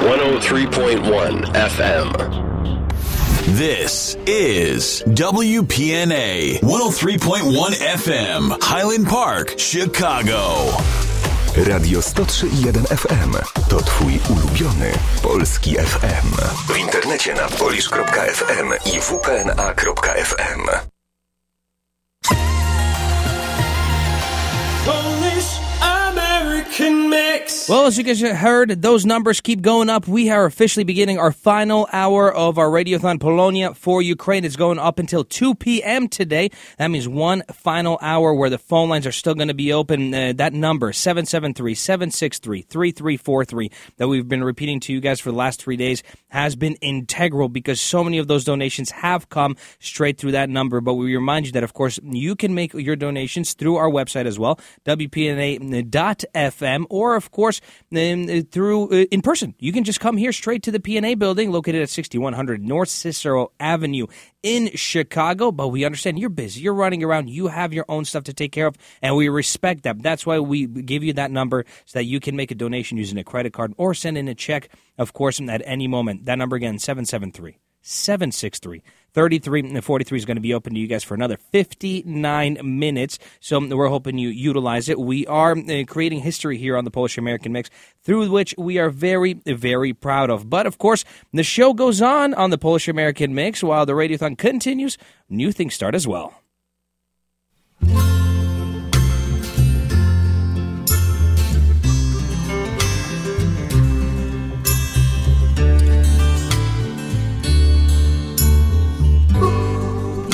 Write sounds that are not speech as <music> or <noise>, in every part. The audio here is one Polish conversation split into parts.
103.1 FM. This is WPNA 103.1 FM, Highland Park, Chicago. Radio 103.1 FM to twój ulubiony polski FM. W internecie na polisz.fm i wpna.fm. Well, as you guys heard, those numbers keep going up. We are officially beginning our final hour of our Radiothon Polonia for Ukraine. It's going up until 2 p.m. today. That means one final hour where the phone lines are still going to be open. Uh, that number, 773-763-3343, that we've been repeating to you guys for the last three days, has been integral because so many of those donations have come straight through that number. But we remind you that, of course, you can make your donations through our website as well, WPNA.FM, or, of course, uh, through uh, in person. You can just come here straight to the PNA building located at 6100 North Cicero Avenue in Chicago. But we understand you're busy, you're running around, you have your own stuff to take care of, and we respect that. That's why we give you that number so that you can make a donation using a credit card or send in a check, of course, at any moment. That number again, 773 763 33 and 43 is going to be open to you guys for another 59 minutes. So we're hoping you utilize it. We are uh, creating history here on the Polish American Mix, through which we are very, very proud of. But of course, the show goes on on the Polish American Mix while the Radiothon continues. New things start as well.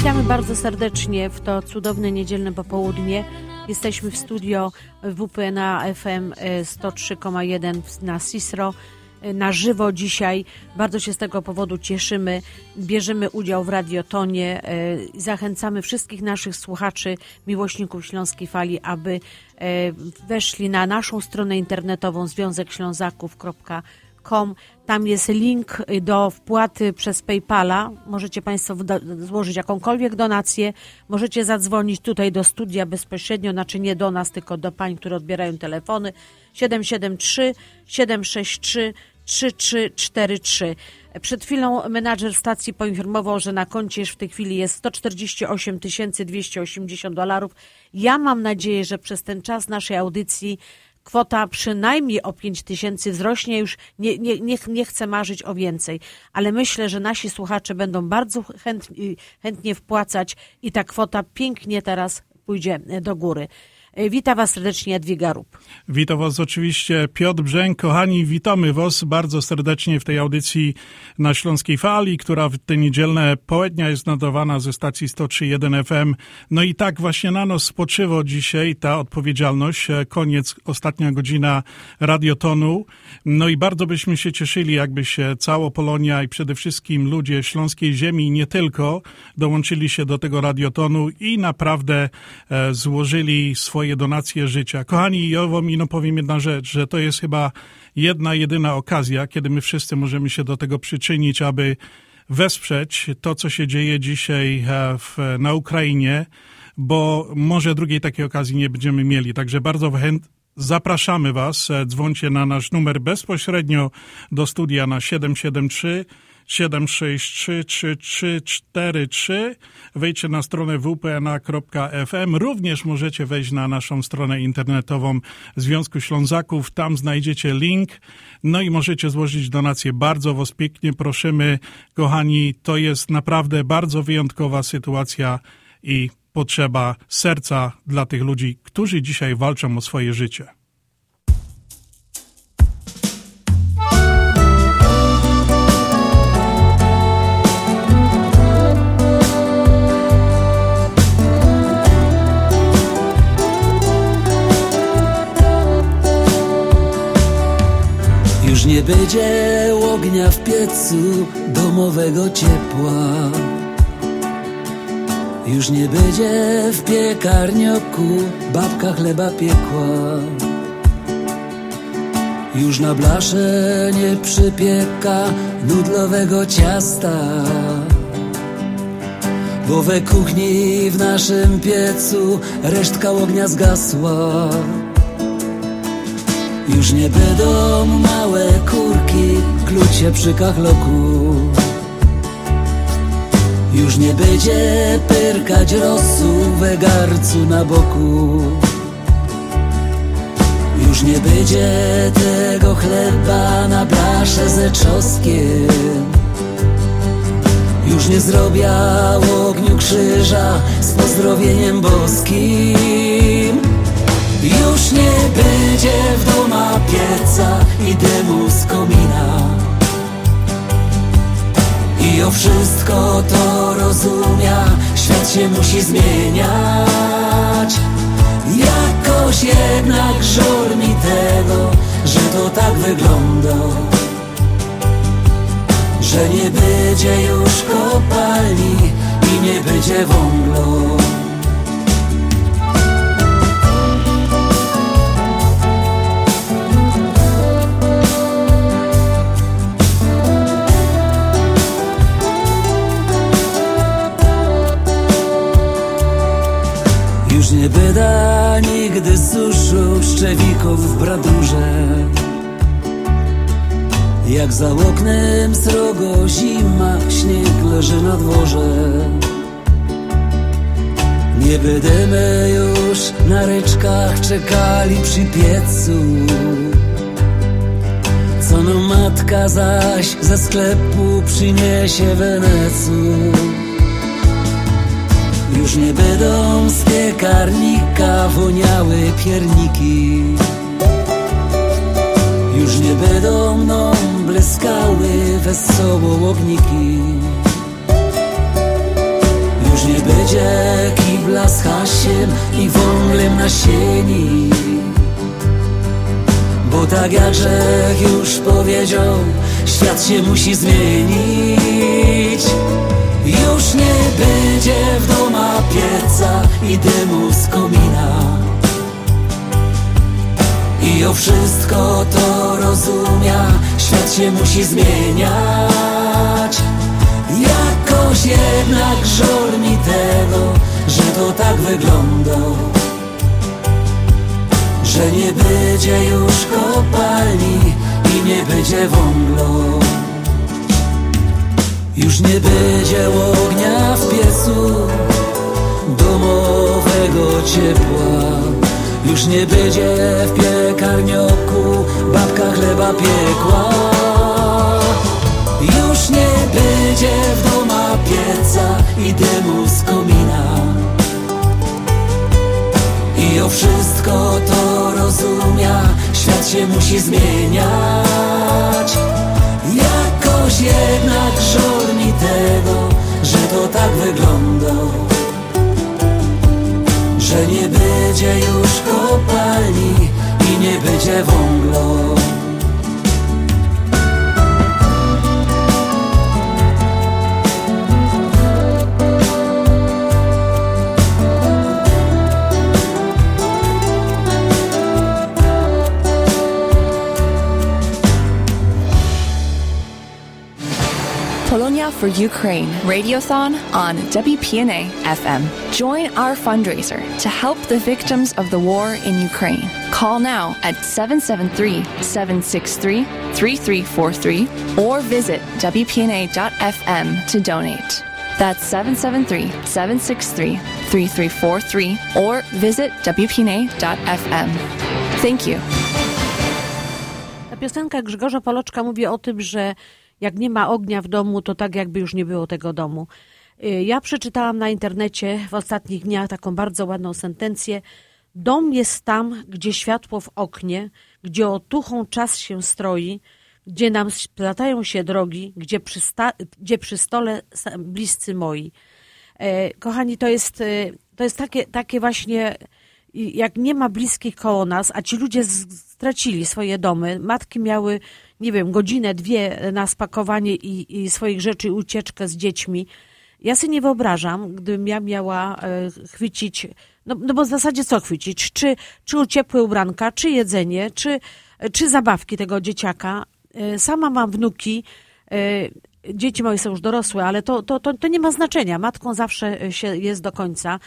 Witamy bardzo serdecznie w to cudowne niedzielne popołudnie. Jesteśmy w studio WP na FM 103,1 na Cisro e, na żywo dzisiaj. Bardzo się z tego powodu cieszymy. Bierzemy udział w radiotonie. E, zachęcamy wszystkich naszych słuchaczy, miłośników Śląskiej Fali, aby e, weszli na naszą stronę internetową związekślązaków.com Com. Tam jest link do wpłaty przez PayPala. Możecie Państwo złożyć jakąkolwiek donację. Możecie zadzwonić tutaj do studia bezpośrednio, znaczy nie do nas, tylko do pań, które odbierają telefony. 773 763 3343. Przed chwilą menadżer stacji poinformował, że na koncie w tej chwili jest 148 280 dolarów. Ja mam nadzieję, że przez ten czas naszej audycji kwota przynajmniej o 5 tysięcy wzrośnie, już nie, nie, nie, nie chcę marzyć o więcej, ale myślę, że nasi słuchacze będą bardzo chętnie, chętnie wpłacać i ta kwota pięknie teraz pójdzie do góry. E, witam Was serdecznie, Jadwiga Rup. Witam Was oczywiście Piotr Brzęk. Kochani, witamy Was bardzo serdecznie w tej audycji na Śląskiej Fali, która w te niedzielne południa jest nadawana ze stacji 103.1 FM. No i tak właśnie na nos spoczywa dzisiaj ta odpowiedzialność. E, koniec, ostatnia godzina radiotonu. No i bardzo byśmy się cieszyli, jakby się cała Polonia i przede wszystkim ludzie śląskiej ziemi, nie tylko, dołączyli się do tego radiotonu i naprawdę e, złożyli swoje swoje donacje życia. Kochani, ja wam ino powiem jedna rzecz, że to jest chyba jedna, jedyna okazja, kiedy my wszyscy możemy się do tego przyczynić, aby wesprzeć to, co się dzieje dzisiaj e, w, na Ukrainie, bo może drugiej takiej okazji nie będziemy mieli. Także bardzo chęt, zapraszamy Was. E, dzwońcie na nasz numer bezpośrednio do studia na 773 7633343. Wejdźcie na stronę wpna.fm. Również możecie wejść na naszą stronę internetową Związku Ślązaków. Tam znajdziecie link. No i możecie złożyć donację. Bardzo Was prosimy, kochani. To jest naprawdę bardzo wyjątkowa sytuacja i potrzeba serca dla tych ludzi, którzy dzisiaj walczą o swoje życie. Już nie będzie ognia w piecu domowego ciepła. Już nie będzie w piekarnioku babka chleba piekła. Już na blasze nie przypieka nudlowego ciasta. Bo we kuchni w naszym piecu resztka ognia zgasła już nie będą małe kurki klucie przy kachloku. Już nie będzie pyrkać rosu we garcu na boku. Już nie będzie tego chleba na blasze ze czosnkiem. Już nie zrobię ogniu krzyża z pozdrowieniem boskim Już nie będzie w doma pieca i dymu z komina. I o wszystko to rozumia, świat się musi zmieniać. Jakoś jednak żal mi tego, że to tak wygląda. Że nie będzie już kopalni i nie będzie wąglo nie byda nigdy suszu szczewików w bradurze. Jak za oknem srogo zima, śnieg leży na dworze. Nie będziemy już na ryczkach czekali przy piecu. Co no matka zaś ze sklepu przyniesie wenecu nie będą z piekarnika woniały pierniki. Już nie będą mną błyskały wesoło ogniki Już nie będzie kibla z hasiem i wąglem na sieni. Bo tak jak Grzech już powiedział, świat się musi zmienić. Już nie będzie w doma pieca i dymu z komina. I o wszystko to rozumia, świat się musi zmieniać. Jakoś jednak żal mi tego, że to tak wygląda. Że nie będzie już kopalni i nie będzie wąglo już nie będzie ognia w piecu Domowego ciepła. Już nie będzie w piekarnioku Babka chleba piekła. Już nie będzie w doma pieca I dymu z komina. I o wszystko to rozumia Świat się musi zmieniać. Jakoś jednak żal mi tego, że to tak wygląda Że nie będzie już kopalni i nie będzie wąglo for Ukraine Radiothon on WPNA FM. Join our fundraiser to help the victims of the war in Ukraine. Call now at 773 763 3343 or visit WPNA.FM to donate. That's 773 763 3343 or visit WPNA.FM. Thank you. Piosenka Grzegorza Poloczka mówi o tym, że jak nie ma ognia w domu, to tak jakby już nie było tego domu. Y, Ja przeczytałam na internecie w ostatnich dniach taką bardzo ładną sentencję. Dom jest tam, gdzie światło w oknie, gdzie otuchą czas się stroi, gdzie nam splatają się drogi, gdzie przy, gdzie przy stole bliscy moi. E, kochani, to jest, e, to jest takie, takie właśnie, i jak nie ma bliskich koło nas, a ci ludzie stracili swoje domy, matki miały, nie wiem, godzinę, dwie na spakowanie i, i swoich rzeczy, i ucieczkę z dziećmi. Ja sobie nie wyobrażam, gdybym ja miała e, chwycić, no, no bo w zasadzie co chwycić? Czy, czy ciepłe ubranka, czy jedzenie, czy, czy zabawki tego dzieciaka. E, Sama mam wnuki, e, dzieci moje są już dorosłe, ale to, to, to, to nie ma znaczenia. Matką zawsze się jest do końca.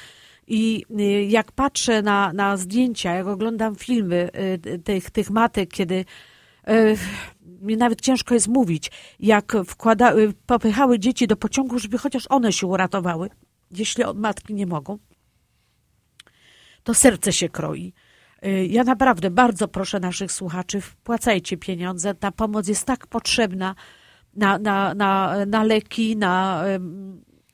I jak patrzę na, na zdjęcia, jak oglądam filmy tych, tych matek, kiedy mi nawet ciężko jest mówić, jak wkłada, popychały dzieci do pociągu, żeby chociaż one się uratowały, jeśli matki nie mogą, to serce się kroi. Ja naprawdę bardzo proszę naszych słuchaczy, wpłacajcie pieniądze. Ta pomoc jest tak potrzebna na, na, na, na leki, na,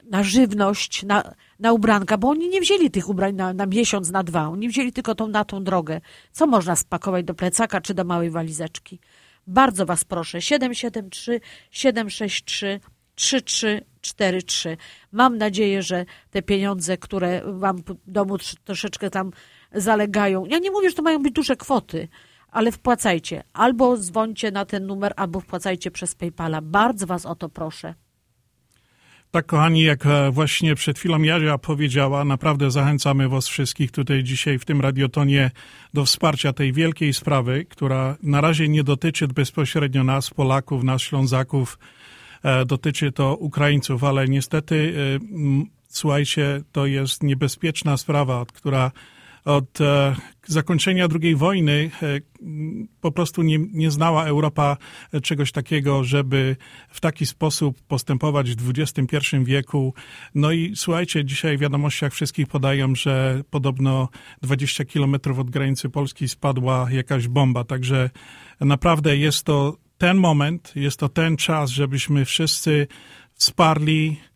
na żywność, na, na ubranka, bo oni nie wzięli tych ubrań na, na miesiąc, na dwa. Oni wzięli tylko tą na tą drogę. Co można spakować do plecaka czy do małej walizeczki? Bardzo Was proszę. 773 763 3343. Mam nadzieję, że te pieniądze, które Wam w domu troszeczkę tam zalegają, ja nie mówię, że to mają być duże kwoty, ale wpłacajcie. Albo dzwońcie na ten numer, albo wpłacajcie przez PayPala. Bardzo Was o to proszę. Tak, kochani, jak e, właśnie przed chwilą Jadzia powiedziała, naprawdę zachęcamy Was wszystkich tutaj dzisiaj w tym radiotonie do wsparcia tej wielkiej sprawy, która na razie nie dotyczy bezpośrednio nas, Polaków, nas, Ślązaków, e, dotyczy to Ukraińców, ale niestety, e, słuchajcie, to jest niebezpieczna sprawa, która od e, zakończenia II wojny e, po prostu nie, nie znała Europa czegoś takiego, żeby w taki sposób postępować w XXI wieku. No i słuchajcie, dzisiaj w wiadomościach wszystkich podają, że podobno 20 kilometrów od granicy Polski spadła jakaś bomba, także naprawdę jest to ten moment, jest to ten czas, żebyśmy wszyscy wsparli E,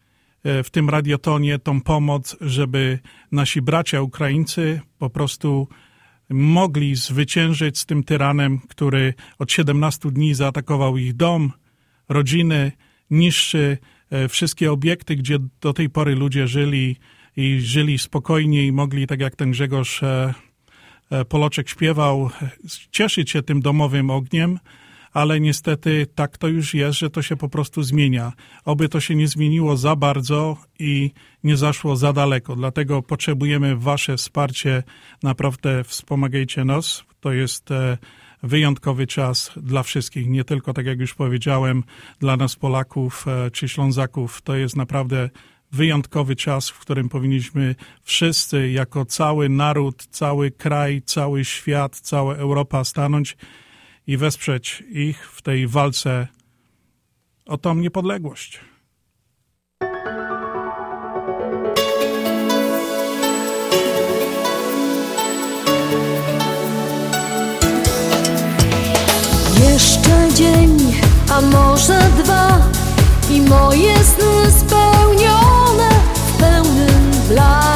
w tym radiotonie tą pomoc, żeby nasi bracia Ukraińcy po prostu mogli zwyciężyć z tym tyranem, który od 17 dni zaatakował ich dom, rodziny, niszczy e, wszystkie obiekty, gdzie do tej pory ludzie żyli i żyli spokojnie i mogli, tak jak ten Grzegorz e, Poloczek śpiewał, cieszyć się tym domowym ogniem, ale niestety tak to już jest, że to się po prostu zmienia. Oby to się nie zmieniło za bardzo i nie zaszło za daleko. Dlatego potrzebujemy Wasze wsparcie. Naprawdę wspomagajcie nas. To jest e, wyjątkowy czas dla wszystkich, nie tylko, tak jak już powiedziałem, dla nas Polaków e, czy Ślązaków. To jest naprawdę wyjątkowy czas, w którym powinniśmy wszyscy, jako cały naród, cały kraj, cały świat, cała Europa stanąć i wesprzeć ich w tej walce o tą niepodległość. Jeszcze dzień, a może dwa i moje sny spełnione w pełnym blasku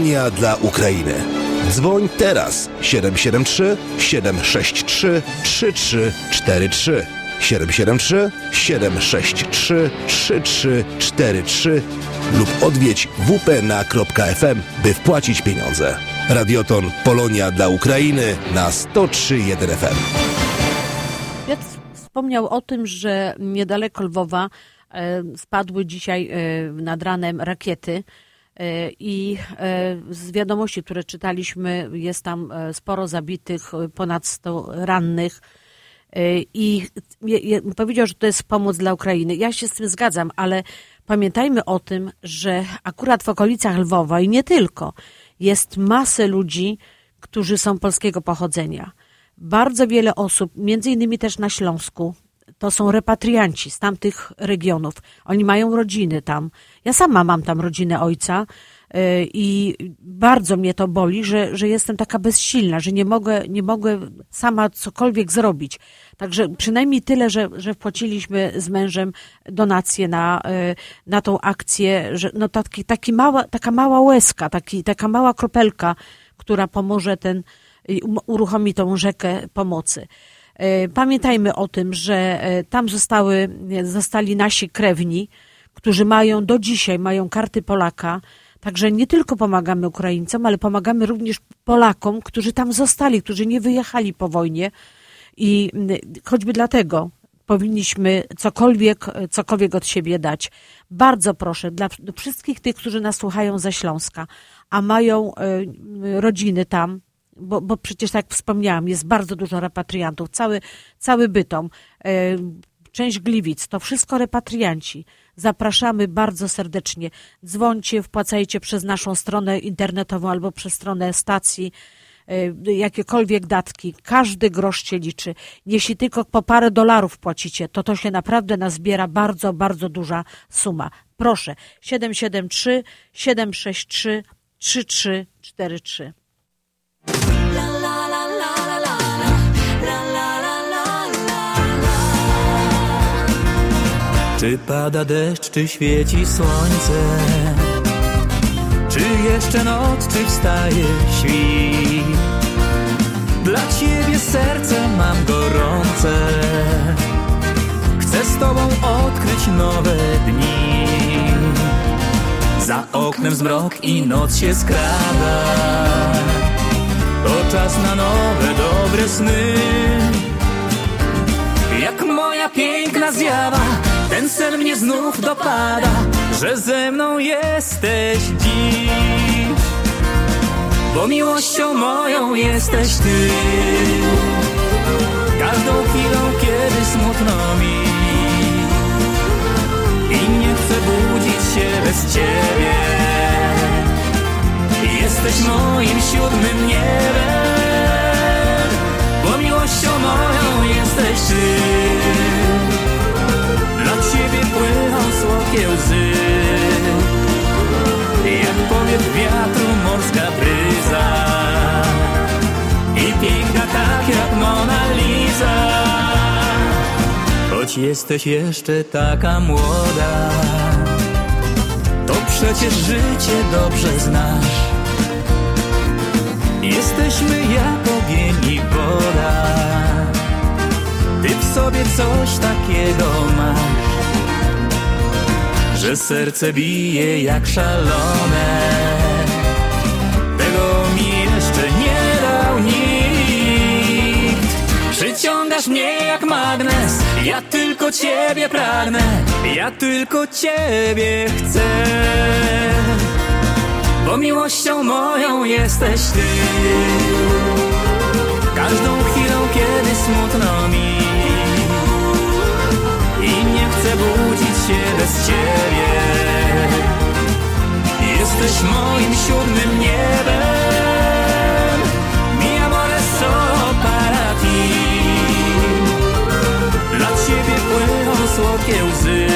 Polonia dla Ukrainy. Dzwoń teraz 773 763 3343 773 763 3343 lub odwiedź wpna.fm, by wpłacić pieniądze. Radioton Polonia dla Ukrainy na 103.1 FM. Piotr wspomniał o tym, że niedaleko Lwowa e, spadły dzisiaj e, nad ranem rakiety. E, I e, z wiadomości, które czytaliśmy, jest tam e, sporo zabitych, ponad 100 rannych. I powiedział, że to jest pomoc dla Ukrainy. Ja się z tym zgadzam, ale pamiętajmy o tym, że akurat w okolicach Lwowa i nie tylko jest masę ludzi, którzy są polskiego pochodzenia. Bardzo wiele osób, między innymi też na Śląsku, to są repatrianci z tamtych regionów. Oni mają rodziny tam. Ja sama mam tam rodzinę ojca y, i bardzo mnie to boli, że, że jestem taka bezsilna, że nie mogę, nie mogę sama cokolwiek zrobić. Także przynajmniej tyle, że, że wpłaciliśmy z mężem donację na, y, na tą akcję, że no taki, taki mała, taka mała łezka, taki, taka mała kropelka, która pomoże ten, i um- uruchomi tą rzekę pomocy. E, Pamiętajmy o tym, że e, tam zostały, zostali nasi krewni, którzy mają do dzisiaj, mają karty Polaka. Także nie tylko pomagamy Ukraińcom, ale pomagamy również Polakom, którzy tam zostali, którzy nie wyjechali po wojnie. I choćby dlatego powinniśmy cokolwiek, cokolwiek od siebie dać. Bardzo proszę, dla wszystkich tych, którzy nas słuchają ze Śląska, a mają e, rodziny tam, bo, bo przecież tak jak wspomniałam, jest bardzo dużo repatriantów, cały, cały Bytom, e, część Gliwic, to wszystko repatrianci. Zapraszamy bardzo serdecznie. Dzwońcie, wpłacajcie przez naszą stronę internetową albo przez stronę stacji e, jakiekolwiek datki. Każdy grosz się liczy. Jeśli tylko po parę dolarów płacicie, to to się naprawdę nazbiera bardzo, bardzo duża suma. Proszę, 773 763 3343. Czy pada deszcz, czy świeci słońce? Czy jeszcze noc, czy wstaje świt? Dla ciebie serce mam gorące Chcę z tobą odkryć nowe dni Za oknem zmrok i noc się skrada To czas na nowe, dobre sny jak piękna zjawa, ten sen mnie znów dopada, że ze mną jesteś dziś. Bo miłością moją jesteś ty. Każdą chwilą, kiedy smutno mi i nie chcę budzić się bez ciebie. Jesteś moim siódmym niebem, bo miłością moją jesteś ty. Łzy, jak powiew wiatru morska bryza i piękna tak jak Mona Lisa. Choć jesteś jeszcze taka młoda, to przecież życie dobrze znasz. Jesteśmy jak ogień i woda Ty w sobie coś takiego masz że serce bije jak szalone. Tego mi jeszcze nie dał nikt. Przyciągasz mnie jak magnes, ja tylko ciebie pragnę, ja tylko ciebie chcę. Bo miłością moją jesteś ty. Każdą chwilą, kiedy smutno mi. Jesteś moim siódmym niebem, mi amore so para ti. Ciebie płyną słodkie łzy,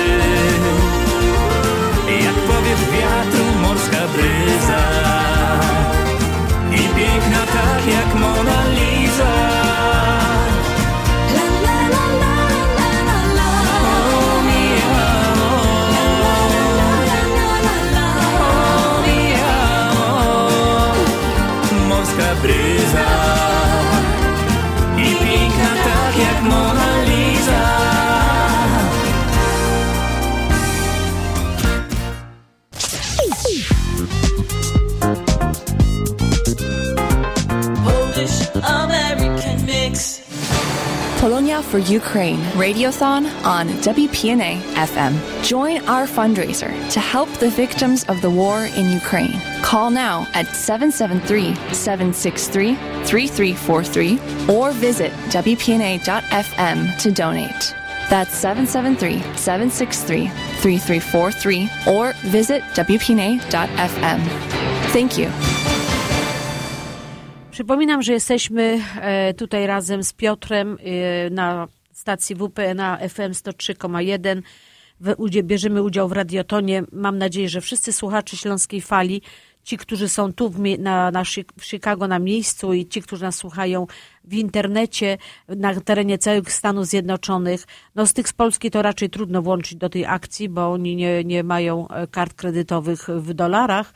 Ukraine Radiothon on WPNA FM. Join our fundraiser to help the victims of the war in Ukraine. Call now at 773 763 3343 or visit WPNA.FM to donate. That's 773 763 3343 or visit WPNA.FM. Thank you. Przypominam, że jesteśmy tutaj razem z Piotrem na stacji WPNA FM 103,1. W Bierzemy udział w radiotonie. Mam nadzieję, że wszyscy słuchacze Śląskiej Fali, ci, którzy są tu w, na, na w Chicago na miejscu i ci, którzy nas słuchają w internecie na terenie całych Stanów Zjednoczonych. No z tych z Polski to raczej trudno włączyć do tej akcji, bo oni nie, nie mają e, kart kredytowych w dolarach.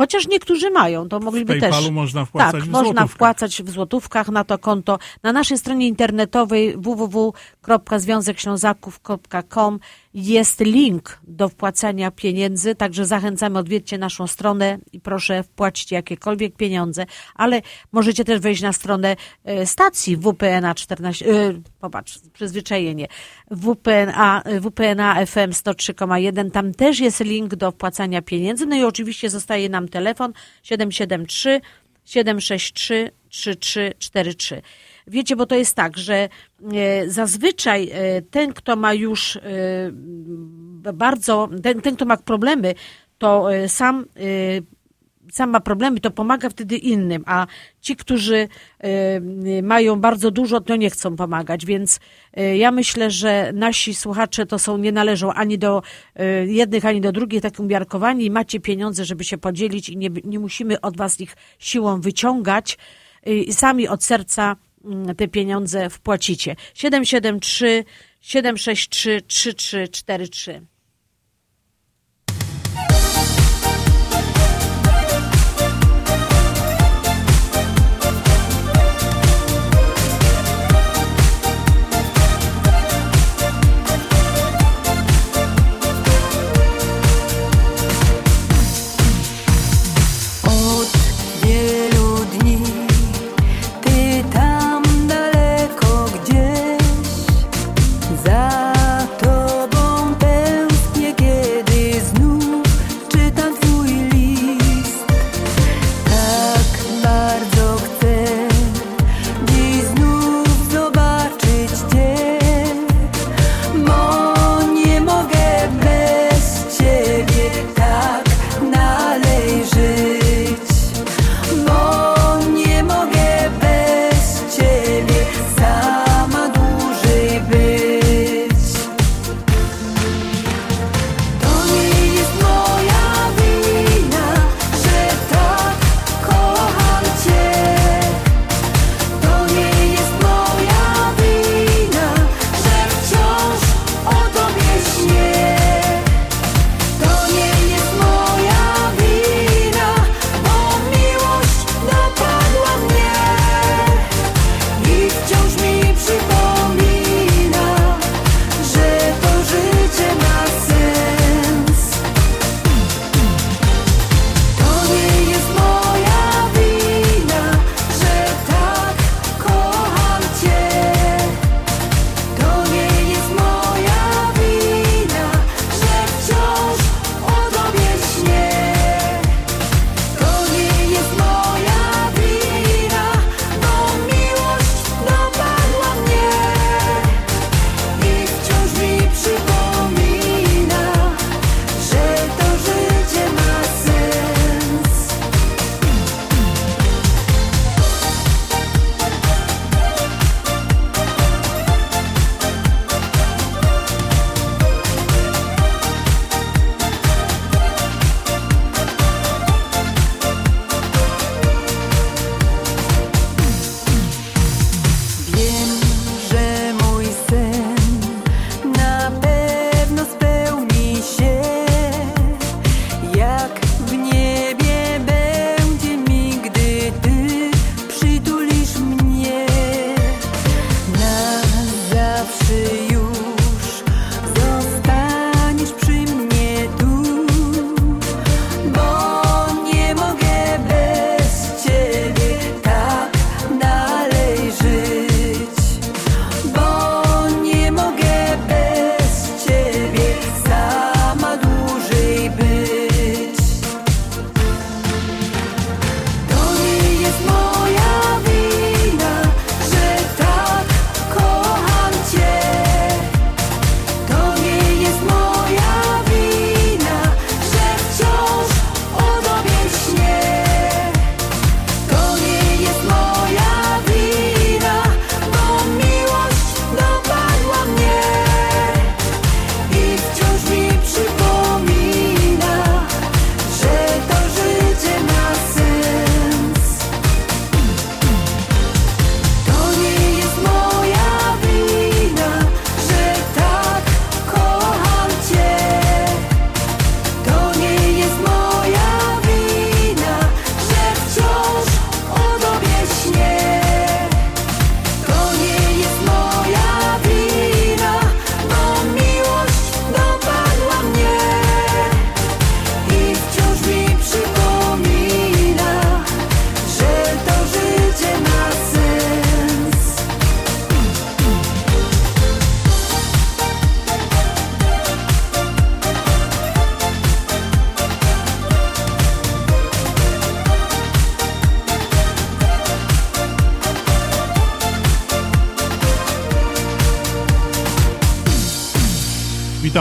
Chociaż niektórzy mają, to mogliby też. PayPalu można wpłacać tak, w można złotówkach. wpłacać w złotówkach na to konto. Na naszej stronie internetowej www.związekślązaków.com jest link do wpłacania pieniędzy, także zachęcamy, odwiedźcie naszą stronę i proszę wpłacić jakiekolwiek pieniądze, ale możecie też wejść na stronę e, stacji WPNA 14, e, popatrz, przyzwyczajenie, WPNA, WPNA FM 103,1, tam też jest link do wpłacania pieniędzy, no i oczywiście zostaje nam telefon 773 763 3343. Wiecie, bo to jest tak, że e, zazwyczaj e, ten, kto ma już e, bardzo, ten, ten, kto ma problemy, to sam sam ma problemy, to pomaga wtedy innym, a ci, którzy mają bardzo dużo, to nie chcą pomagać, więc ja myślę, że nasi słuchacze to są, nie należą ani do jednych, ani do drugich, tak umiarkowani. Macie pieniądze, żeby się podzielić i nie, nie musimy od was ich siłą wyciągać. I sami od serca te pieniądze wpłacicie. 773 763 3343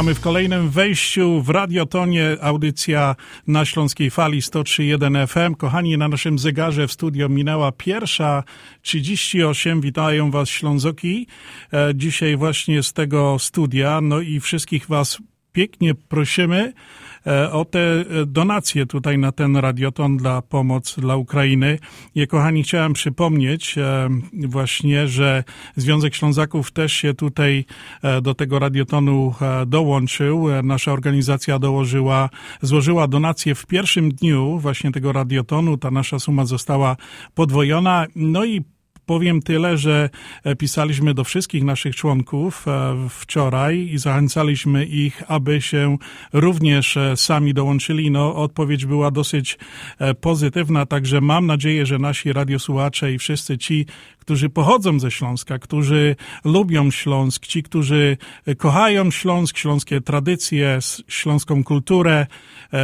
Witamy w kolejnym wejściu w Radiotonie, audycja na Śląskiej Fali 103.1 FM. Kochani, na naszym zegarze w studio minęła pierwsza 38. Witają Was Ślązoki. E, dzisiaj właśnie z tego studia. No i wszystkich Was pięknie prosimy o te e, donacje tutaj na ten radioton dla pomoc dla Ukrainy. I kochani, chciałem przypomnieć e, właśnie, że Związek Ślązaków też się tutaj do tego radiotonu dołączył. Nasza organizacja dołożyła, złożyła donację w pierwszym dniu właśnie tego radiotonu. Ta nasza suma została podwojona. No i Powiem tyle, że e, pisaliśmy do wszystkich naszych członków e, wczoraj i zachęcaliśmy ich, aby się również e, sami dołączyli. No, odpowiedź była dosyć pozytywna, także mam nadzieję, że nasi radiosłuchacze i wszyscy ci, którzy pochodzą ze Śląska, którzy lubią Śląsk, ci, którzy kochają Śląsk, śląskie tradycje, śląską kulturę,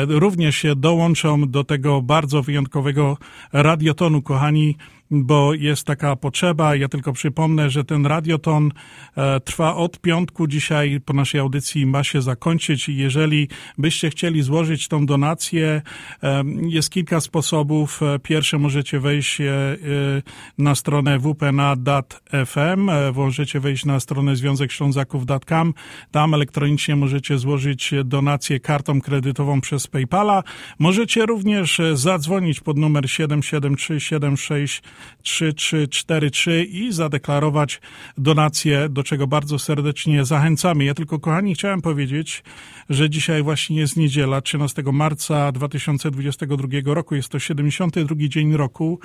również się dołączą do tego bardzo wyjątkowego radiotonu, kochani bo jest taka potrzeba. Ja tylko przypomnę, że ten radioton e, trwa od piątku. Dzisiaj po naszej audycji ma się zakończyć i jeżeli byście chcieli złożyć tą donację, e, jest kilka sposobów. E, pierwsze możecie wejść na stronę wpna.fm, możecie wejść na stronę Związek Ślązaków.com. Tam elektronicznie możecie złożyć donację kartą kredytową przez PayPala. Możecie również zadzwonić pod numer 77376 3343 i zadeklarować donację, do czego bardzo serdecznie zachęcamy. Ja tylko, kochani, chciałem powiedzieć, że dzisiaj właśnie jest niedziela, 13 marca 2022 roku. Jest to 72 dzień roku.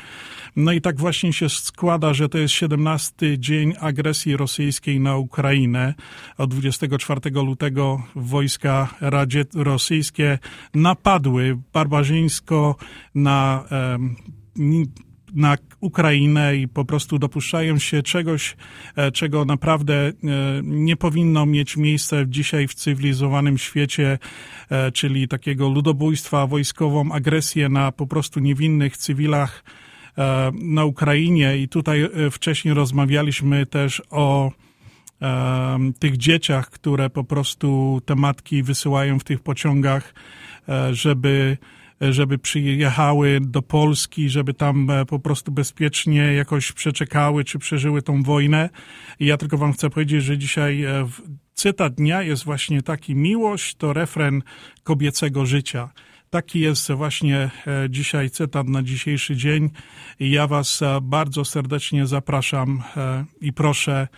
No i tak właśnie się składa, że to jest 17 dzień agresji rosyjskiej na Ukrainę. Od 24 lutego wojska radzie rosyjskie napadły barbarzyńsko na na Ukrainę i po prostu dopuszczają się czegoś, e, czego naprawdę e, nie powinno mieć miejsca dzisiaj w cywilizowanym świecie, e, czyli takiego ludobójstwa, wojskową agresję na po prostu niewinnych cywilach na Ukrainie. I tutaj wcześniej rozmawialiśmy też o tych dzieciach, które po prostu te matki wysyłają w tych pociągach, żeby żeby przyjechały do Polski, żeby tam e, po prostu bezpiecznie jakoś przeczekały czy przeżyły tą wojnę. I ja tylko wam chcę powiedzieć, że dzisiaj e, cytat dnia jest właśnie taki: Miłość to refren kobiecego życia. Taki jest właśnie e, dzisiaj cytat na dzisiejszy dzień. Ja Was e, bardzo serdecznie zapraszam e, i proszę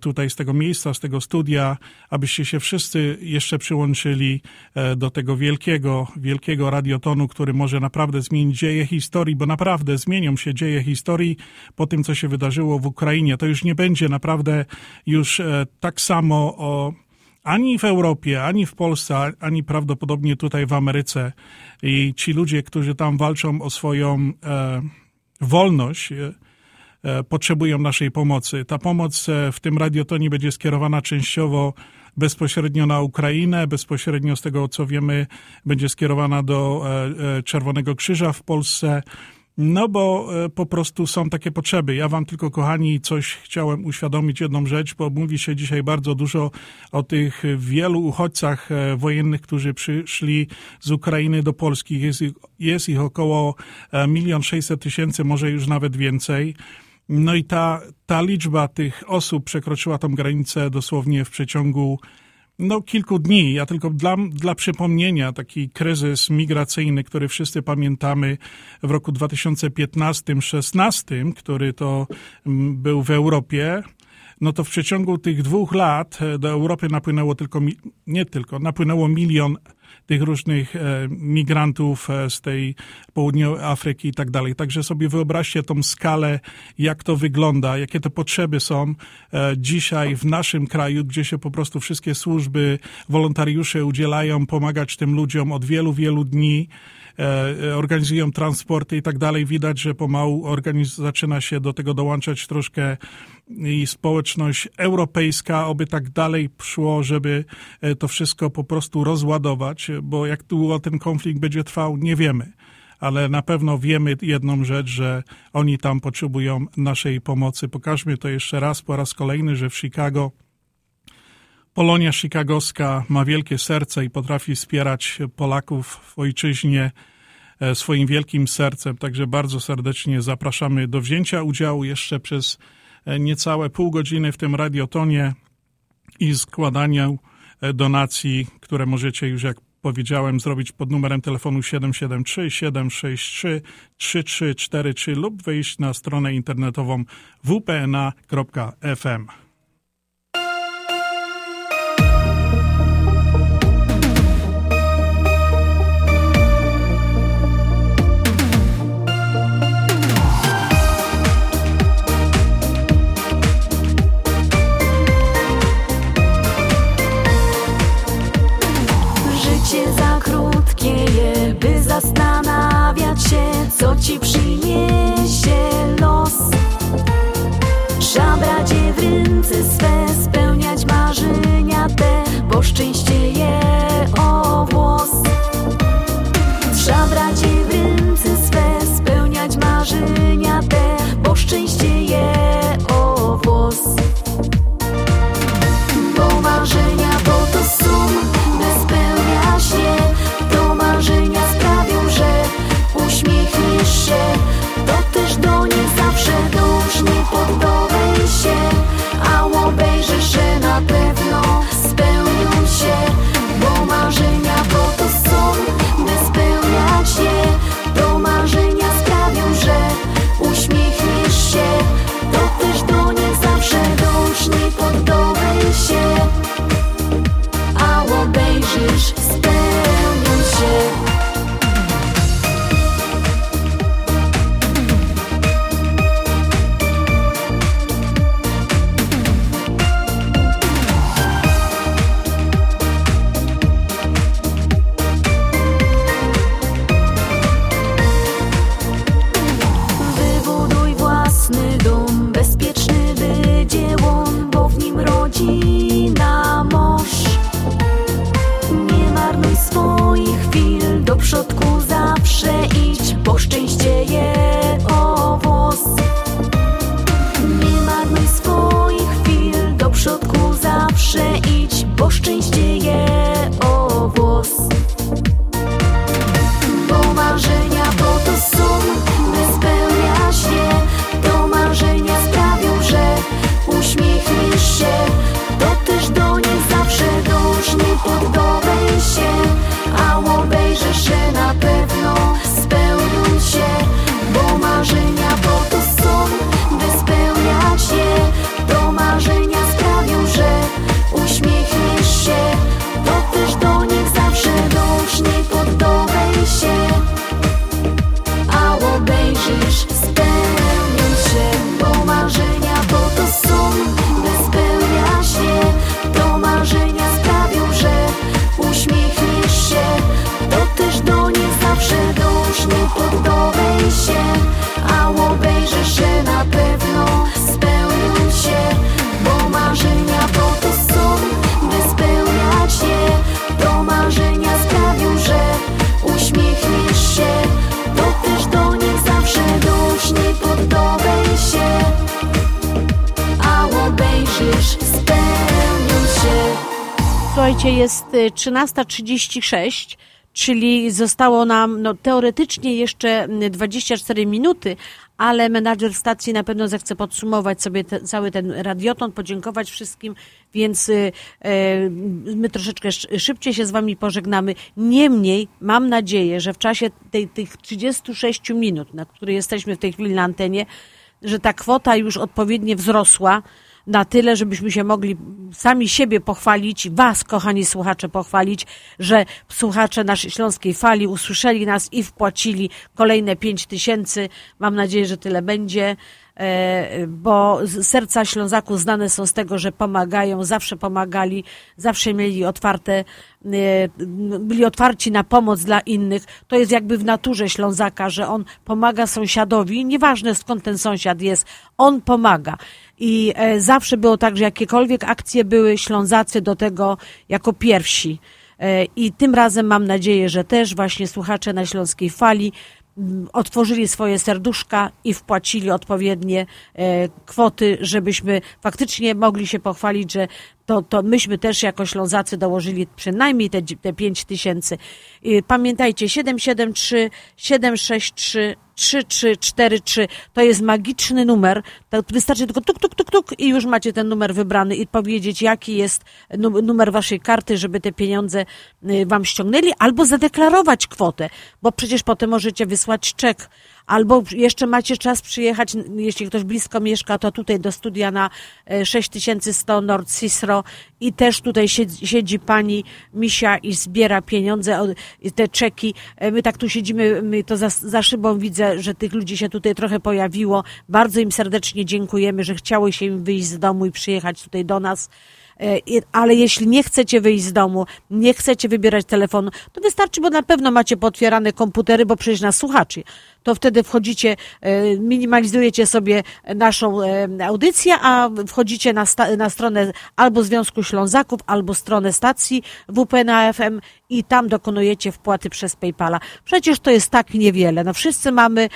tutaj z tego miejsca, z tego studia, abyście się wszyscy jeszcze przyłączyli do tego wielkiego, wielkiego radiotonu, który może naprawdę zmienić dzieje historii, bo naprawdę zmienią się dzieje historii po tym, co się wydarzyło w Ukrainie. To już nie będzie naprawdę już tak samo o ani w Europie, ani w Polsce, ani prawdopodobnie tutaj w Ameryce. I ci ludzie, którzy tam walczą o swoją e, wolność, e, e potrzebują naszej pomocy. Ta pomoc e, w tym radiotonie będzie skierowana częściowo bezpośrednio na Ukrainę, bezpośrednio z tego co wiemy, będzie skierowana do e, Czerwonego Krzyża w Polsce no bo e, po prostu są takie potrzeby. Ja wam tylko, kochani, coś chciałem uświadomić, jedną rzecz, bo mówi się dzisiaj bardzo dużo o tych wielu uchodźcach e, wojennych, którzy przyszli z Ukrainy do Polski. Jest ich, jest ich około e, milion sześćset tysięcy, może już nawet więcej. No i ta, ta liczba tych osób przekroczyła tą granicę dosłownie w przeciągu no, kilku dni. Ja tylko dla, dla przypomnienia taki kryzys migracyjny, który wszyscy pamiętamy w roku 2015-16, który to mm, był w Europie, no to w przeciągu tych dwóch lat e, do Europy napłynęło tylko, nie tylko, napłynęło milion tych różnych e, migrantów e, z tej południowej Afryki i tak dalej. Także sobie wyobraźcie tą skalę, jak to wygląda, jakie te potrzeby są dzisiaj w naszym kraju, gdzie się po prostu wszystkie służby, wolontariusze udzielają pomagać tym ludziom od wielu, wielu dni organizują transporty i tak dalej. Widać, że pomału organiz- zaczyna się do tego dołączać troszkę i społeczność europejska, oby tak dalej szło, żeby e, to wszystko po prostu rozładować, bo jak długo ten konflikt będzie trwał, nie wiemy. Ale na pewno wiemy jedną rzecz, że oni tam potrzebują naszej pomocy. Pokażmy to jeszcze raz, po raz kolejny, że w Chicago Polonia Chicagowska ma wielkie serce i potrafi wspierać Polaków w ojczyźnie e, swoim wielkim sercem. Także bardzo serdecznie zapraszamy do wzięcia udziału jeszcze przez e, niecałe pół godziny w tym radiotonie i składania e, donacji, które możecie już jak powiedziałem zrobić pod numerem telefonu 773 763 3343 lub wejść na stronę internetową wpna.fm. co ci przyniesie los. Je w ręce swe, spełniać marzenia te, bo szczęście Słuchajcie, jest y, 13.36, czyli zostało nam no, teoretycznie jeszcze y, 24 minuty, ale menadżer stacji na pewno zechce podsumować sobie te, cały ten radioton, podziękować wszystkim, więc y, y, my troszeczkę sz- szybciej się z wami pożegnamy. Niemniej mam nadzieję, że w czasie tej, tych 36 minut, na które jesteśmy w tej chwili na antenie, że ta kwota już odpowiednio wzrosła na tyle, żebyśmy się mogli sami siebie pochwalić, was, kochani słuchacze, pochwalić, że słuchacze naszej Śląskiej Fali usłyszeli nas i wpłacili kolejne pięć tysięcy. Mam nadzieję, że tyle będzie, e, bo serca Ślązaków znane są z tego, że pomagają, zawsze pomagali, zawsze mieli otwarte, e, byli otwarci na pomoc dla innych. To jest jakby w naturze Ślązaka, że on pomaga sąsiadowi, nieważne skąd ten sąsiad jest, on pomaga. I e, zawsze było tak, że jakiekolwiek akcje były, Ślązacy do tego jako pierwsi. E, I tym razem mam nadzieję, że też właśnie słuchacze na Śląskiej Fali mm, otworzyli swoje serduszka i wpłacili odpowiednie e, kwoty, żebyśmy faktycznie mogli się pochwalić, że to, to myśmy też jako Ślązacy dołożyli przynajmniej te, te 5 tysięcy. Y, Pamiętajcie, 773 763 3343 to jest magiczny numer. To wystarczy tylko tuk, tuk, tuk, tuk i już macie ten numer wybrany i powiedzieć, jaki jest nu- numer waszej karty, żeby te pieniądze y, wam ściągnęli, albo zadeklarować kwotę, bo przecież potem możecie wysłać czek. Albo jeszcze macie czas przyjechać, jeśli ktoś blisko mieszka, to tutaj do studia na e, 6100 Nord Cicero i też tutaj siedzi, siedzi pani Misia i zbiera pieniądze, te czeki. E, My tak tu siedzimy, my to za, za szybą widzę, że tych ludzi się tutaj trochę pojawiło. Bardzo im serdecznie dziękujemy, że chciało się im wyjść z domu i przyjechać tutaj do nas. E, Ale jeśli nie chcecie wyjść z domu, nie chcecie wybierać telefonu, to wystarczy, bo na pewno macie potwierane komputery, bo przecież nas słuchaczy. To wtedy wchodzicie, e, minimalizujecie sobie naszą e, audycję, a wchodzicie na, na stronę albo Związku Ślązaków, albo stronę stacji WP na FM i tam dokonujecie wpłaty przez PayPala. Przecież to jest tak niewiele. No wszyscy mamy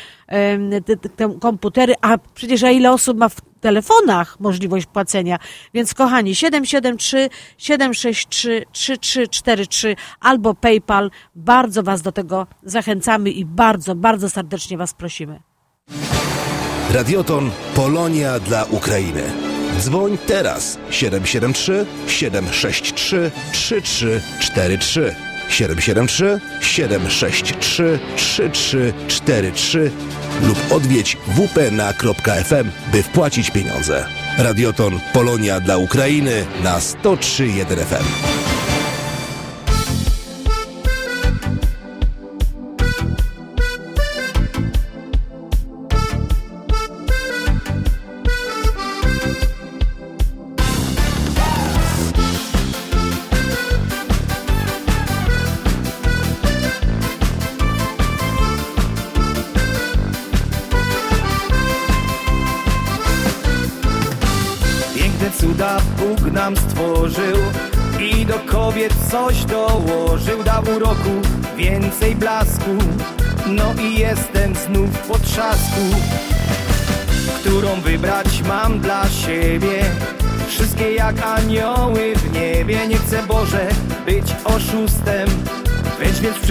te, te, te komputery, a przecież a ile osób ma telefonach możliwość płacenia. Więc kochani, 773 763 3343 albo PayPal. Bardzo Was do tego zachęcamy i bardzo, bardzo serdecznie Was prosimy. Radioton Polonia dla Ukrainy. Dzwoń teraz 773 763 3343 773 763 3343 lub odwiedź wpna.fm, by wpłacić pieniądze. Radioton Polonia dla Ukrainy na 103.1 FM.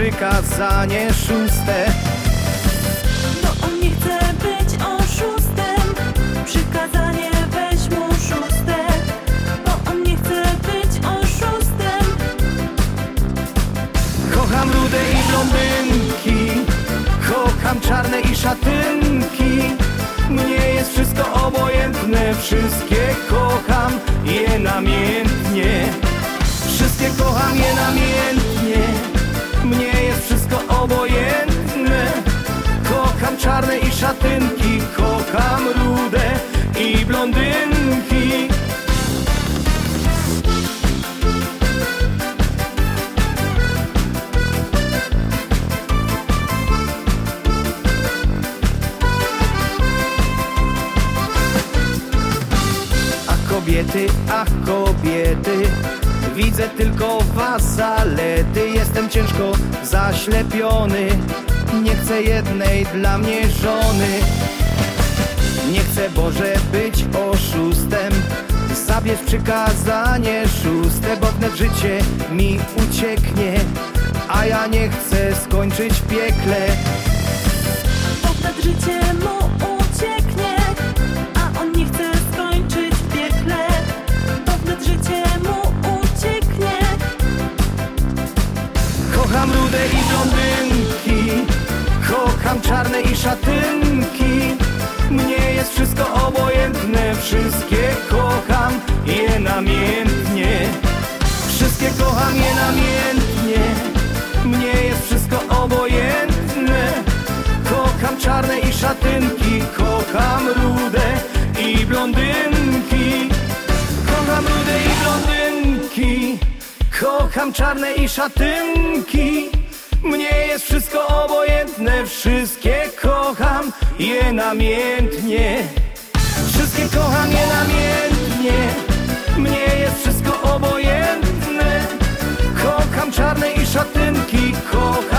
Przykazanie szóste. Bo on nie chce być oszustem. Przykazanie weź mu szóste. Bo on nie chce być oszustem. Kocham rude i blondynki. Kocham czarne i szatynki. Mnie jest wszystko obojętne. Wszystkie kocham je namiętnie. Wszystkie kocham je namiętnie czarne i szatynki Kocham rude i blondynki. A kobiety, ach kobiety Widzę tylko was zalety Jestem ciężko zaślepiony Nie chcę jednej dla mnie żony. Nie chcę Boże być oszustem. Zabierz przykazanie szóste Bo wnet życie mi ucieknie A ja nie chcę skończyć w piekle. Potem życie mu ucieknie A on nie chce skończyć w piekle. Potem życie mu ucieknie. Kocham rude i Kocham czarne i szatynki. Mnie jest wszystko obojętne Wszystkie kocham je namiętnie. Wszystkie kocham je namiętnie. Mnie jest wszystko obojętne. Kocham czarne i szatynki Kocham rude i blondynki. Kocham rude i blondynki. Kocham czarne i szatynki Mnie jest wszystko obojętne Wszystkie kocham je namiętnie Wszystkie kocham je namiętnie Mnie jest wszystko obojętne. Kocham czarne i szatynki Kocham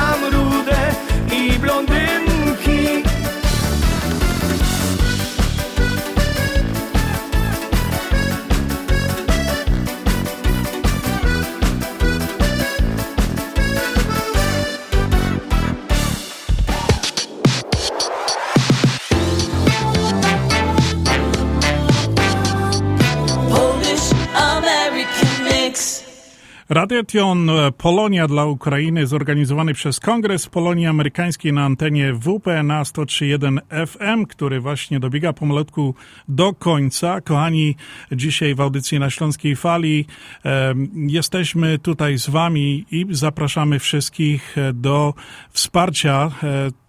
Radiation e, Polonia dla Ukrainy zorganizowany przez Kongres Polonii Amerykańskiej na antenie WPNA 103.1 FM, który właśnie dobiega pomalutku do końca. Kochani, dzisiaj w audycji na Śląskiej Fali e, jesteśmy tutaj z wami i zapraszamy wszystkich e, do wsparcia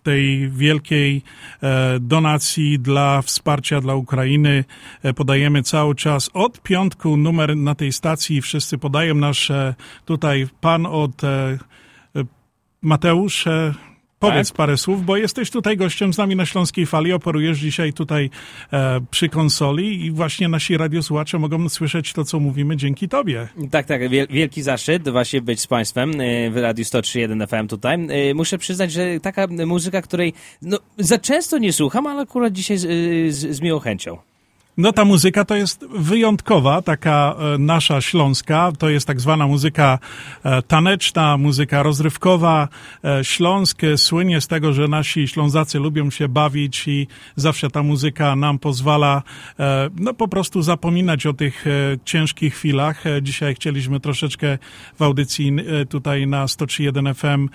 tej wielkiej e, donacji dla wsparcia dla Ukrainy. E, podajemy cały czas od piątku numer na tej stacji. Wszyscy podają nasz e, tutaj pan od e, Mateusz. E, Powiedz Tak. parę słów, bo jesteś tutaj gościem z nami na Śląskiej Fali, operujesz dzisiaj tutaj e, przy konsoli i właśnie nasi radiosłuchacze mogą słyszeć to, co mówimy dzięki tobie. Tak, tak, wiel- wielki zaszczyt właśnie być z Państwem y, w Radiu 103.1 FM tutaj. Y, Muszę przyznać, że taka muzyka, której no, za często nie słucham, ale akurat dzisiaj z, y, z, z miłą chęcią. No ta muzyka to jest wyjątkowa, taka e, nasza śląska, to jest tak zwana muzyka e, taneczna, muzyka rozrywkowa. E, Śląsk słynie z tego, że nasi Ślązacy lubią się bawić i zawsze ta muzyka nam pozwala no po prostu zapominać o tych ciężkich chwilach. Dzisiaj chcieliśmy troszeczkę w audycji tutaj na 103.1 FM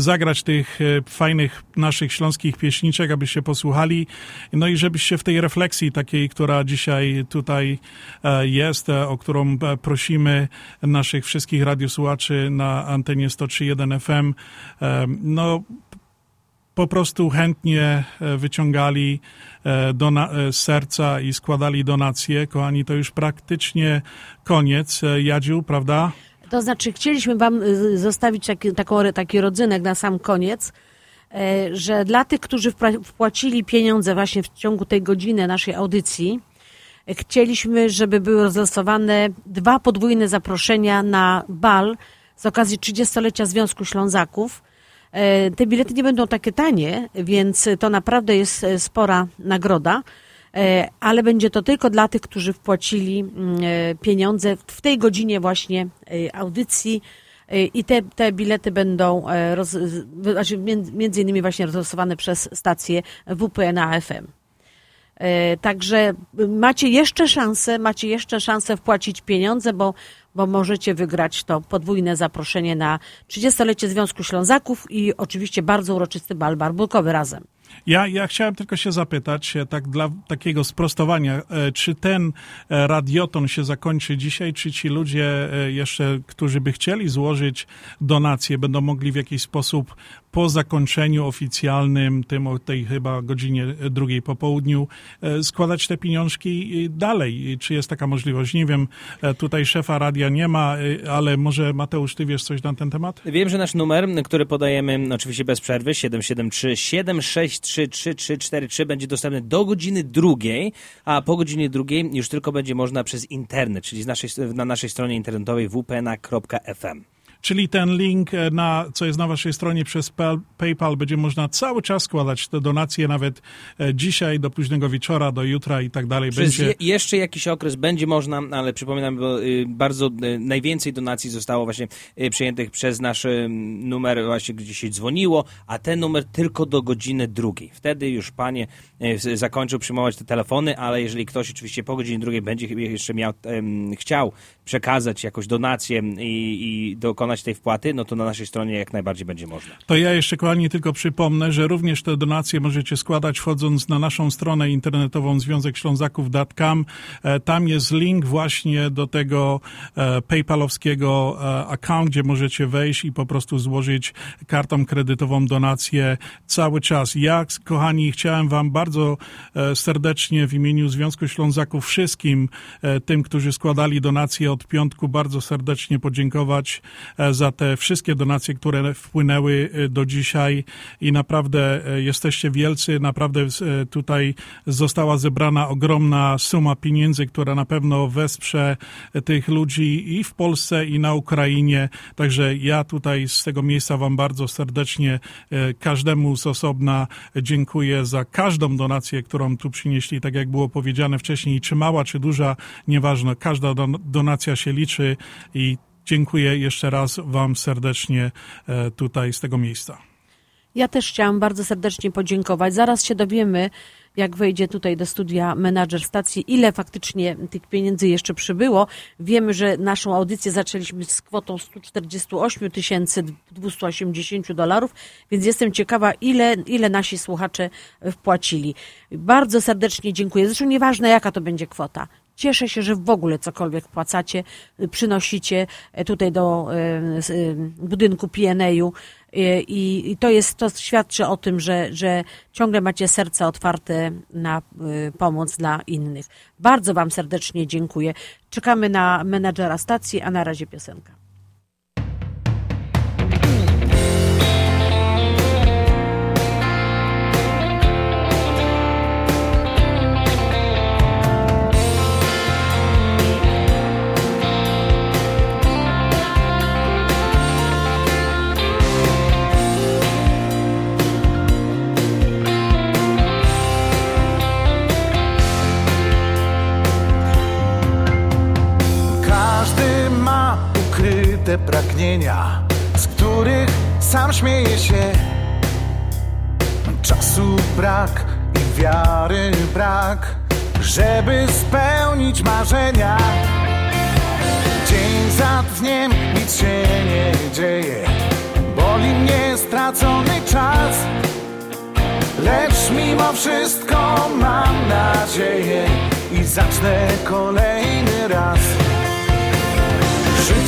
zagrać tych fajnych naszych śląskich pieśniczek, abyście posłuchali. No i żebyście w tej refleksji takiej, która dzisiaj tutaj e, jest, e, o którą e, prosimy naszych wszystkich radiosłuchaczy na antenie 103.1 FM, no po prostu chętnie wyciągali z serca i składali donacje. Kochani, to już praktycznie koniec. Jadziu, prawda? To znaczy, chcieliśmy Wam y, zostawić taki, taki rodzynek na sam koniec, że dla tych, którzy wpłacili pieniądze właśnie w ciągu tej godziny naszej audycji, e, chcieliśmy, żeby były rozlosowane dwa podwójne zaproszenia na bal z okazji 30-lecia Związku Ślązaków. E, Te bilety nie będą takie tanie, więc to naprawdę jest e, spora nagroda. E, ale będzie to tylko dla tych, którzy wpłacili mm, e, pieniądze w tej godzinie właśnie e, audycji e, i te, te bilety będą e, roz, znaczy między innymi właśnie rozlosowane przez stację WPNA FM. E, Także macie jeszcze szansę, macie jeszcze szansę wpłacić pieniądze, bo, bo możecie wygrać to podwójne zaproszenie na 30-lecie Związku Ślązaków i oczywiście bardzo uroczysty bal barbulkowy razem. Ja, ja chciałem tylko się zapytać, tak dla takiego sprostowania, e, czy ten e, radioton się zakończy dzisiaj, czy ci ludzie e, jeszcze, którzy by chcieli złożyć donacje, będą mogli w jakiś sposób po zakończeniu oficjalnym, tym o tej chyba godzinie e, drugiej po południu, e, składać te pieniążki dalej? Czy jest taka możliwość? Nie wiem, e, tutaj szefa radia nie ma, ale może Mateusz, ty wiesz coś na ten temat? Wiem, że nasz numer, który podajemy oczywiście bez przerwy, 773 763 3343 będzie dostępny do godziny drugiej, a po godzinie drugiej już tylko będzie można przez internet, czyli z naszej, na naszej stronie internetowej wpna.fm. Czyli ten link, e, na, co jest na waszej stronie przez pa- PayPal, będzie można cały czas składać te donacje, nawet e, dzisiaj, do późnego wieczora, do jutra i tak dalej. Przez Będzie... je, jeszcze jakiś okres będzie można, ale przypominam, bo y, bardzo y, najwięcej donacji zostało właśnie y, przyjętych przez nasz numer właśnie, gdzie się dzwoniło, a ten numer tylko do godziny drugiej. Wtedy już panie zakończył przyjmować te telefony, ale jeżeli ktoś oczywiście po godzinie drugiej będzie jeszcze miał, chciał przekazać jakąś donację i, i dokonać tej wpłaty, no to na naszej stronie jak najbardziej będzie można. To ja jeszcze, kochani, tylko przypomnę, że również te donacje możecie składać wchodząc na naszą stronę internetową Związek Ślązaków.com. E, Tam jest link właśnie do tego e, paypalowskiego e, account, gdzie możecie wejść i po prostu złożyć kartą kredytową donację cały czas. Ja, kochani, chciałem wam bardzo serdecznie w imieniu Związku Ślązaków wszystkim tym, którzy składali donacje od piątku, bardzo serdecznie podziękować e, za te wszystkie donacje, które wpłynęły e, do dzisiaj. I naprawdę e, jesteście wielcy, naprawdę tutaj została zebrana ogromna suma pieniędzy, która na pewno wesprze tych ludzi i w Polsce i na Ukrainie. Także ja tutaj z tego miejsca wam bardzo serdecznie każdemu z osobna dziękuję za każdą donację, którą tu przynieśli, tak jak było powiedziane wcześniej, czy mała, czy duża, nieważne, każda don- donacja się liczy i dziękuję jeszcze raz wam serdecznie e, tutaj z tego miejsca. Ja też chciałam bardzo serdecznie podziękować. Zaraz się dowiemy, jak wejdzie tutaj do studia menadżer stacji, ile faktycznie tych pieniędzy jeszcze przybyło. Wiemy, że naszą audycję zaczęliśmy z kwotą 148 280 dolarów, więc jestem ciekawa, ile, ile nasi słuchacze wpłacili. Bardzo serdecznie dziękuję. Zresztą nieważne, jaka to będzie kwota. Cieszę się, że w ogóle cokolwiek płacacie, y, przynosicie e, tutaj do y, budynku PNA-u i, to jest, to świadczy o tym, że, że ciągle macie serce otwarte na y, pomoc dla innych. Bardzo Wam serdecznie dziękuję. Czekamy na menadżera stacji, a na razie piosenka. Z których sam śmieje się. Czasu brak i wiary brak, żeby spełnić marzenia. Dzień za dniem nic się nie dzieje, boli mnie stracony czas. Lecz mimo wszystko mam nadzieję i zacznę kolejny raz.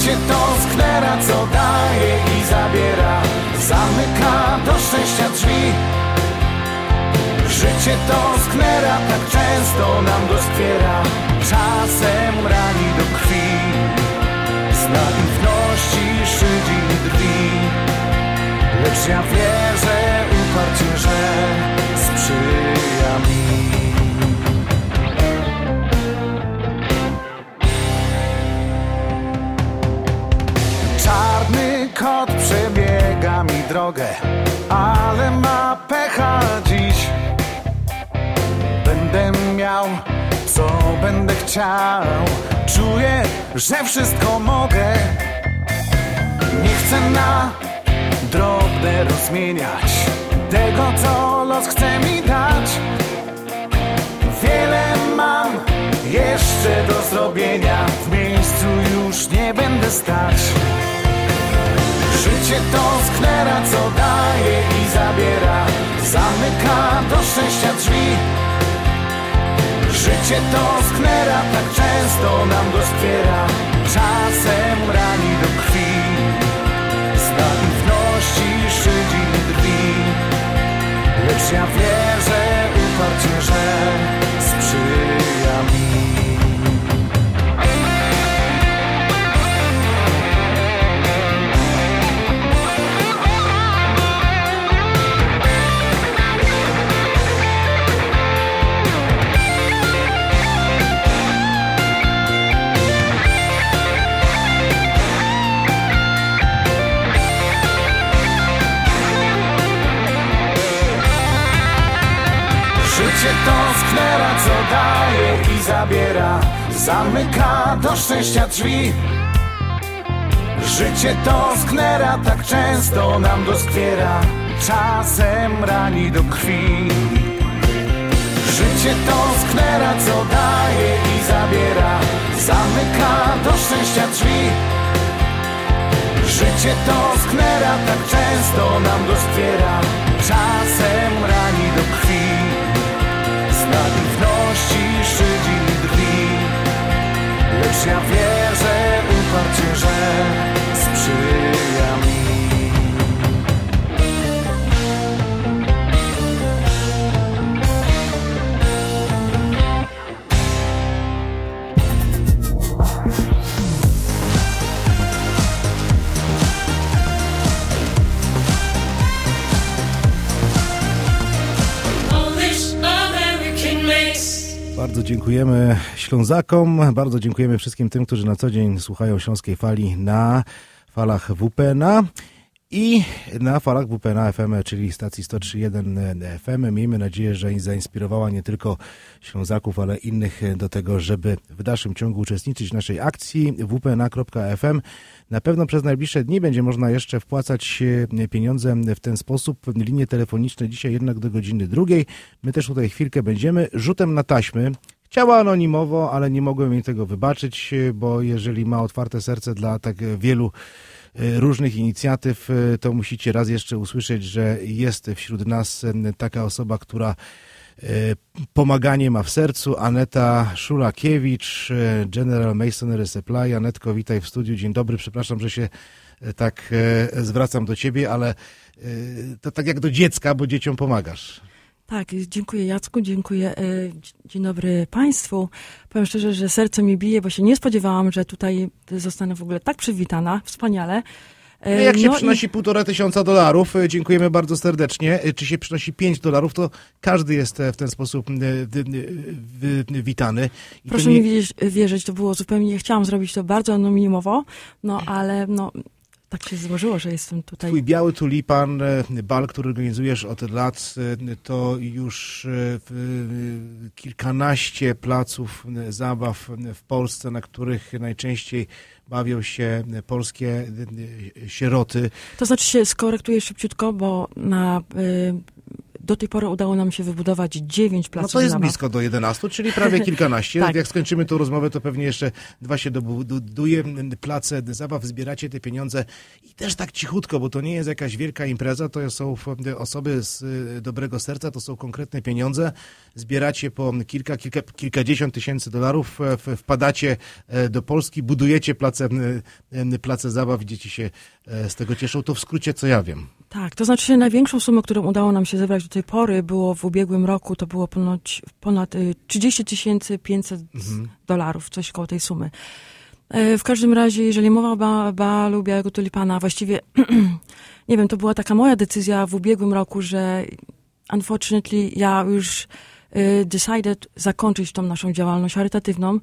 Życie to sknera, co daje i zabiera. Zamyka do szczęścia drzwi. Życie to sknera, tak często nam doskwiera Czasem rani do krwi. Z naiwności szydzi drwi Lecz ja wierzę uparcie, że sprzyja mi kot przebiega mi drogę, ale ma pecha dziś. Będę miał, co będę chciał. Czuję, że wszystko mogę. Nie chcę na drobne rozmieniać tego, co los chce mi dać. Wiele mam jeszcze do zrobienia, w miejscu już nie będę stać. Życie to sknera, co daje i zabiera. Zamyka do szczęścia drzwi. Życie to sknera, tak często nam doskwiera Czasem rani do krwi. Z naiwności szydzi drwi. Lecz ja wierzę uparcie, że sprzyja mi To sknera, co daje i zabiera. Zamyka do szczęścia drzwi. Życie to sknera, tak często nam doskwiera Czasem rani do krwi. Życie to sknera, co daje i zabiera. Zamyka do szczęścia drzwi. Życie to sknera, tak często nam doskwiera Czasem rani do krwi naiwności szydzi drwi Lecz ja wierzę uparcie, że sprzyja Bardzo dziękujemy Ślązakom, bardzo dziękujemy wszystkim tym, którzy na co dzień słuchają Śląskiej Fali na falach WPNA. I na falach WPNA FM, czyli stacji 103.1 FM. Miejmy nadzieję, że zainspirowała nie tylko Ślązaków, ale innych do tego, żeby w dalszym ciągu uczestniczyć w naszej akcji wpna.fm. Na pewno przez najbliższe dni będzie można jeszcze wpłacać e, pieniądze w ten sposób. Linie telefoniczne dzisiaj jednak do godziny drugiej. My też tutaj chwilkę będziemy rzutem na taśmy. Chciała anonimowo, ale nie mogłem jej tego wybaczyć, e, bo jeżeli ma otwarte serce dla tak wielu różnych inicjatyw, e, to musicie raz jeszcze usłyszeć, że jest wśród nas e, taka osoba, która e, pomaganie ma w sercu. Aneta Szulakiewicz, e, General Masonry Supply. Anetko, witaj w studiu. Dzień dobry. Przepraszam, że się e, tak e, zwracam do ciebie, ale e, to tak jak do dziecka, bo dzieciom pomagasz. Tak, dziękuję Jacku, dziękuję. e, Dzień dobry Państwu. Powiem szczerze, że serce mi bije, bo się nie spodziewałam, że tutaj zostanę w ogóle tak przywitana. Wspaniale. E, No jak się no i- przynosi półtora tysiąca dolarów, e, dziękujemy bardzo serdecznie. Czy się przynosi pięć dolarów, to każdy jest w ten sposób witany. I Proszę nie- mi wierzyć, wierzyć, to było zupełnie, chciałam zrobić to bardzo anonimowo, no <clears throat> ale no, tak się złożyło, że jestem tutaj. Twój biały tulipan, e, bal, który organizujesz od lat, e, to już e, kilkanaście placów zabaw w Polsce, na których najczęściej bawią się polskie sieroty. To znaczy się skorektuję szybciutko, bo na, do tej pory udało nam się wybudować dziewięć No placów to jest zabaw. blisko do 11, czyli prawie <laughs> kilkanaście. Tak. Jak skończymy tą rozmowę, to pewnie jeszcze dwa się dobuduje. Place zabaw, zbieracie te pieniądze i też tak cichutko, bo to nie jest jakaś wielka impreza, to są osoby z y, dobrego serca, to są konkretne pieniądze. Zbieracie po kilka, kilka kilkadziesiąt tysięcy dolarów, wpadacie e, do Polski, budujecie place, place zabaw, dzieci się e, z tego cieszą. To w skrócie, co ja wiem. Tak, to znaczy największą sumę, którą udało nam się zebrać do tej pory, było w ubiegłym roku, to było ponoć, ponad y, 30 500 Mhm. dolarów, coś koło tej sumy. E, W każdym razie, jeżeli mowa o ba, balu Białego Tulipana, właściwie, <clears throat> nie wiem, to była taka moja decyzja w ubiegłym roku, że unfortunately ja już y, decided zakończyć tą naszą działalność charytatywną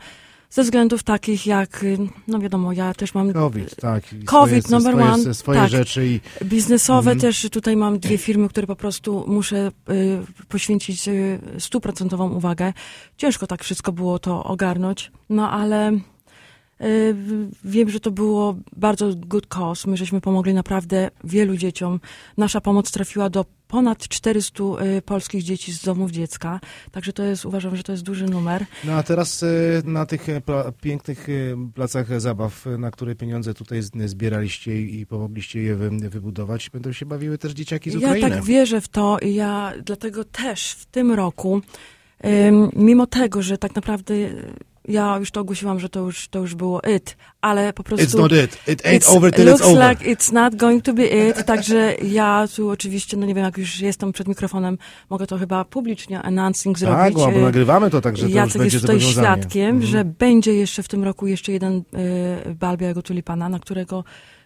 ze względów takich jak, y, no wiadomo, ja też mam... COVID, tak. COVID swoje, number swoje, one. Swoje tak. rzeczy i Biznesowe Mhm. też tutaj mam dwie firmy, które po prostu muszę y, poświęcić y, stuprocentową uwagę. Ciężko tak wszystko było to ogarnąć, no ale y, wiem, że to było bardzo good cause. My żeśmy pomogli naprawdę wielu dzieciom. Nasza pomoc trafiła do ponad 400 y, polskich dzieci z domów dziecka, także to jest, uważam, że to jest duży numer. No a teraz e, na tych pięknych placach zabaw, na które pieniądze tutaj zbieraliście i pomogliście je wy, wybudować, będą się bawiły też dzieciaki z Ja Ukrainy. tak wierzę w to i ja dlatego też w tym roku, mimo tego, że tak naprawdę y, ja już to ogłosiłam, że to już, to już było it, ale po prostu... It's not it. It ain't over till it's looks over. like it's not going to be it, także ja tu oczywiście, no nie wiem, jak już jestem przed mikrofonem, mogę to chyba publicznie announcing zrobić. Tak, bo y, nagrywamy to, także to już Jacek będzie jest tutaj świadkiem, Mhm. że będzie jeszcze w tym roku jeszcze jeden y, bal Białego Tulipana, na którego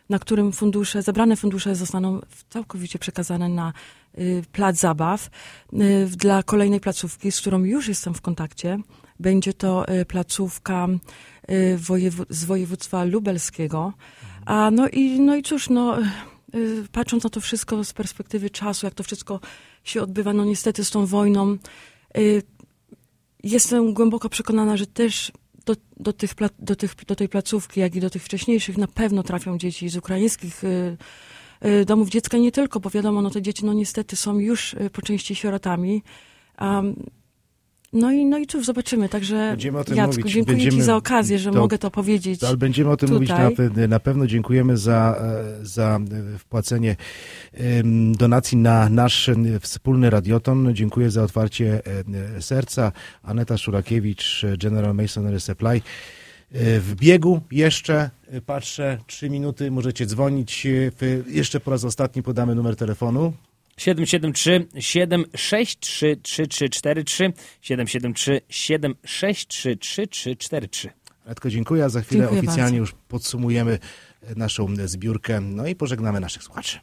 na którym fundusze, zebrane fundusze zostaną całkowicie przekazane na y, plac zabaw y, dla kolejnej placówki, z którą już jestem w kontakcie. Będzie to y, placówka wojewu- z województwa lubelskiego. A no i, no i cóż, no, y, patrząc na to wszystko z perspektywy czasu, jak to wszystko się odbywa, no niestety z tą wojną, jestem głęboko przekonana, że też do, do, tych, do, tych, do tej placówki, jak i do tych wcześniejszych na pewno trafią dzieci z ukraińskich domów dziecka. Nie tylko, bo wiadomo, no te dzieci no niestety są już po części sierotami. Um, no i, no i cóż, zobaczymy. Także Będziemy o tym Jacku, mówić. dziękuję Będziemy- Ci za okazję, że to- mogę to powiedzieć. Ale będziemy o tym mówić na, tutaj. na pewno. Dziękujemy za, e, za e, wpłacenie donacji na nasz wspólny radioton. Dziękuję za otwarcie serca. Aneta Szurakiewicz, General Masonry Supply. E, W biegu jeszcze, patrzę, trzy minuty, możecie dzwonić. Jeszcze po raz ostatni podamy numer telefonu. 773 763 3343 773 763 3343 Radko, dziękuję. A za chwilę Dziękuję oficjalnie bardzo. już podsumujemy naszą zbiórkę. No i pożegnamy naszych słuchaczy.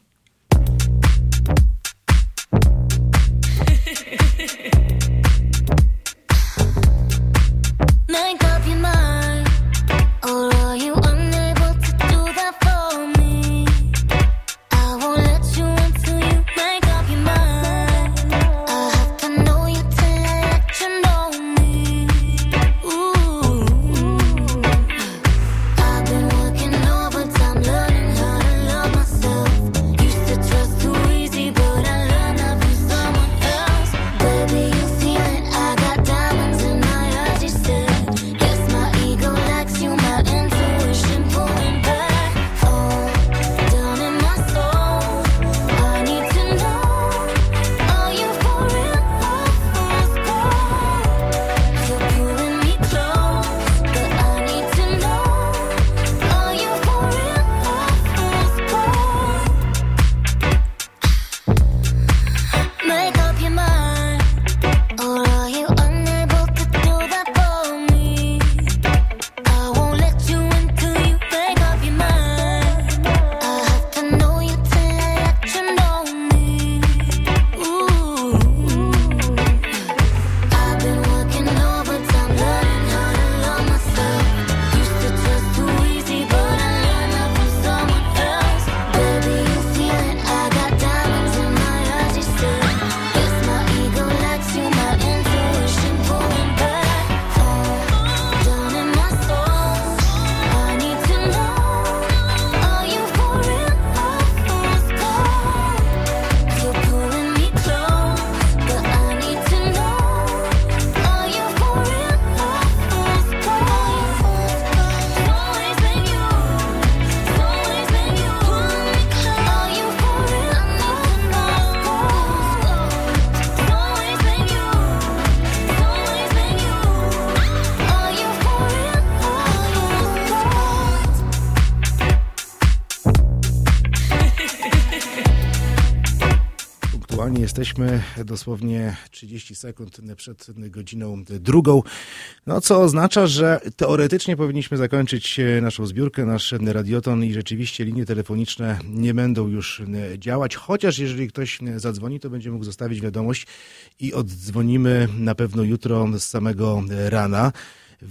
Jesteśmy dosłownie 30 sekund przed godziną drugą, no co oznacza, że teoretycznie powinniśmy zakończyć e, naszą zbiórkę, nasz radioton i rzeczywiście linie telefoniczne nie będą już e, działać, chociaż jeżeli ktoś zadzwoni, to będzie mógł zostawić wiadomość i oddzwonimy na pewno jutro z samego rana.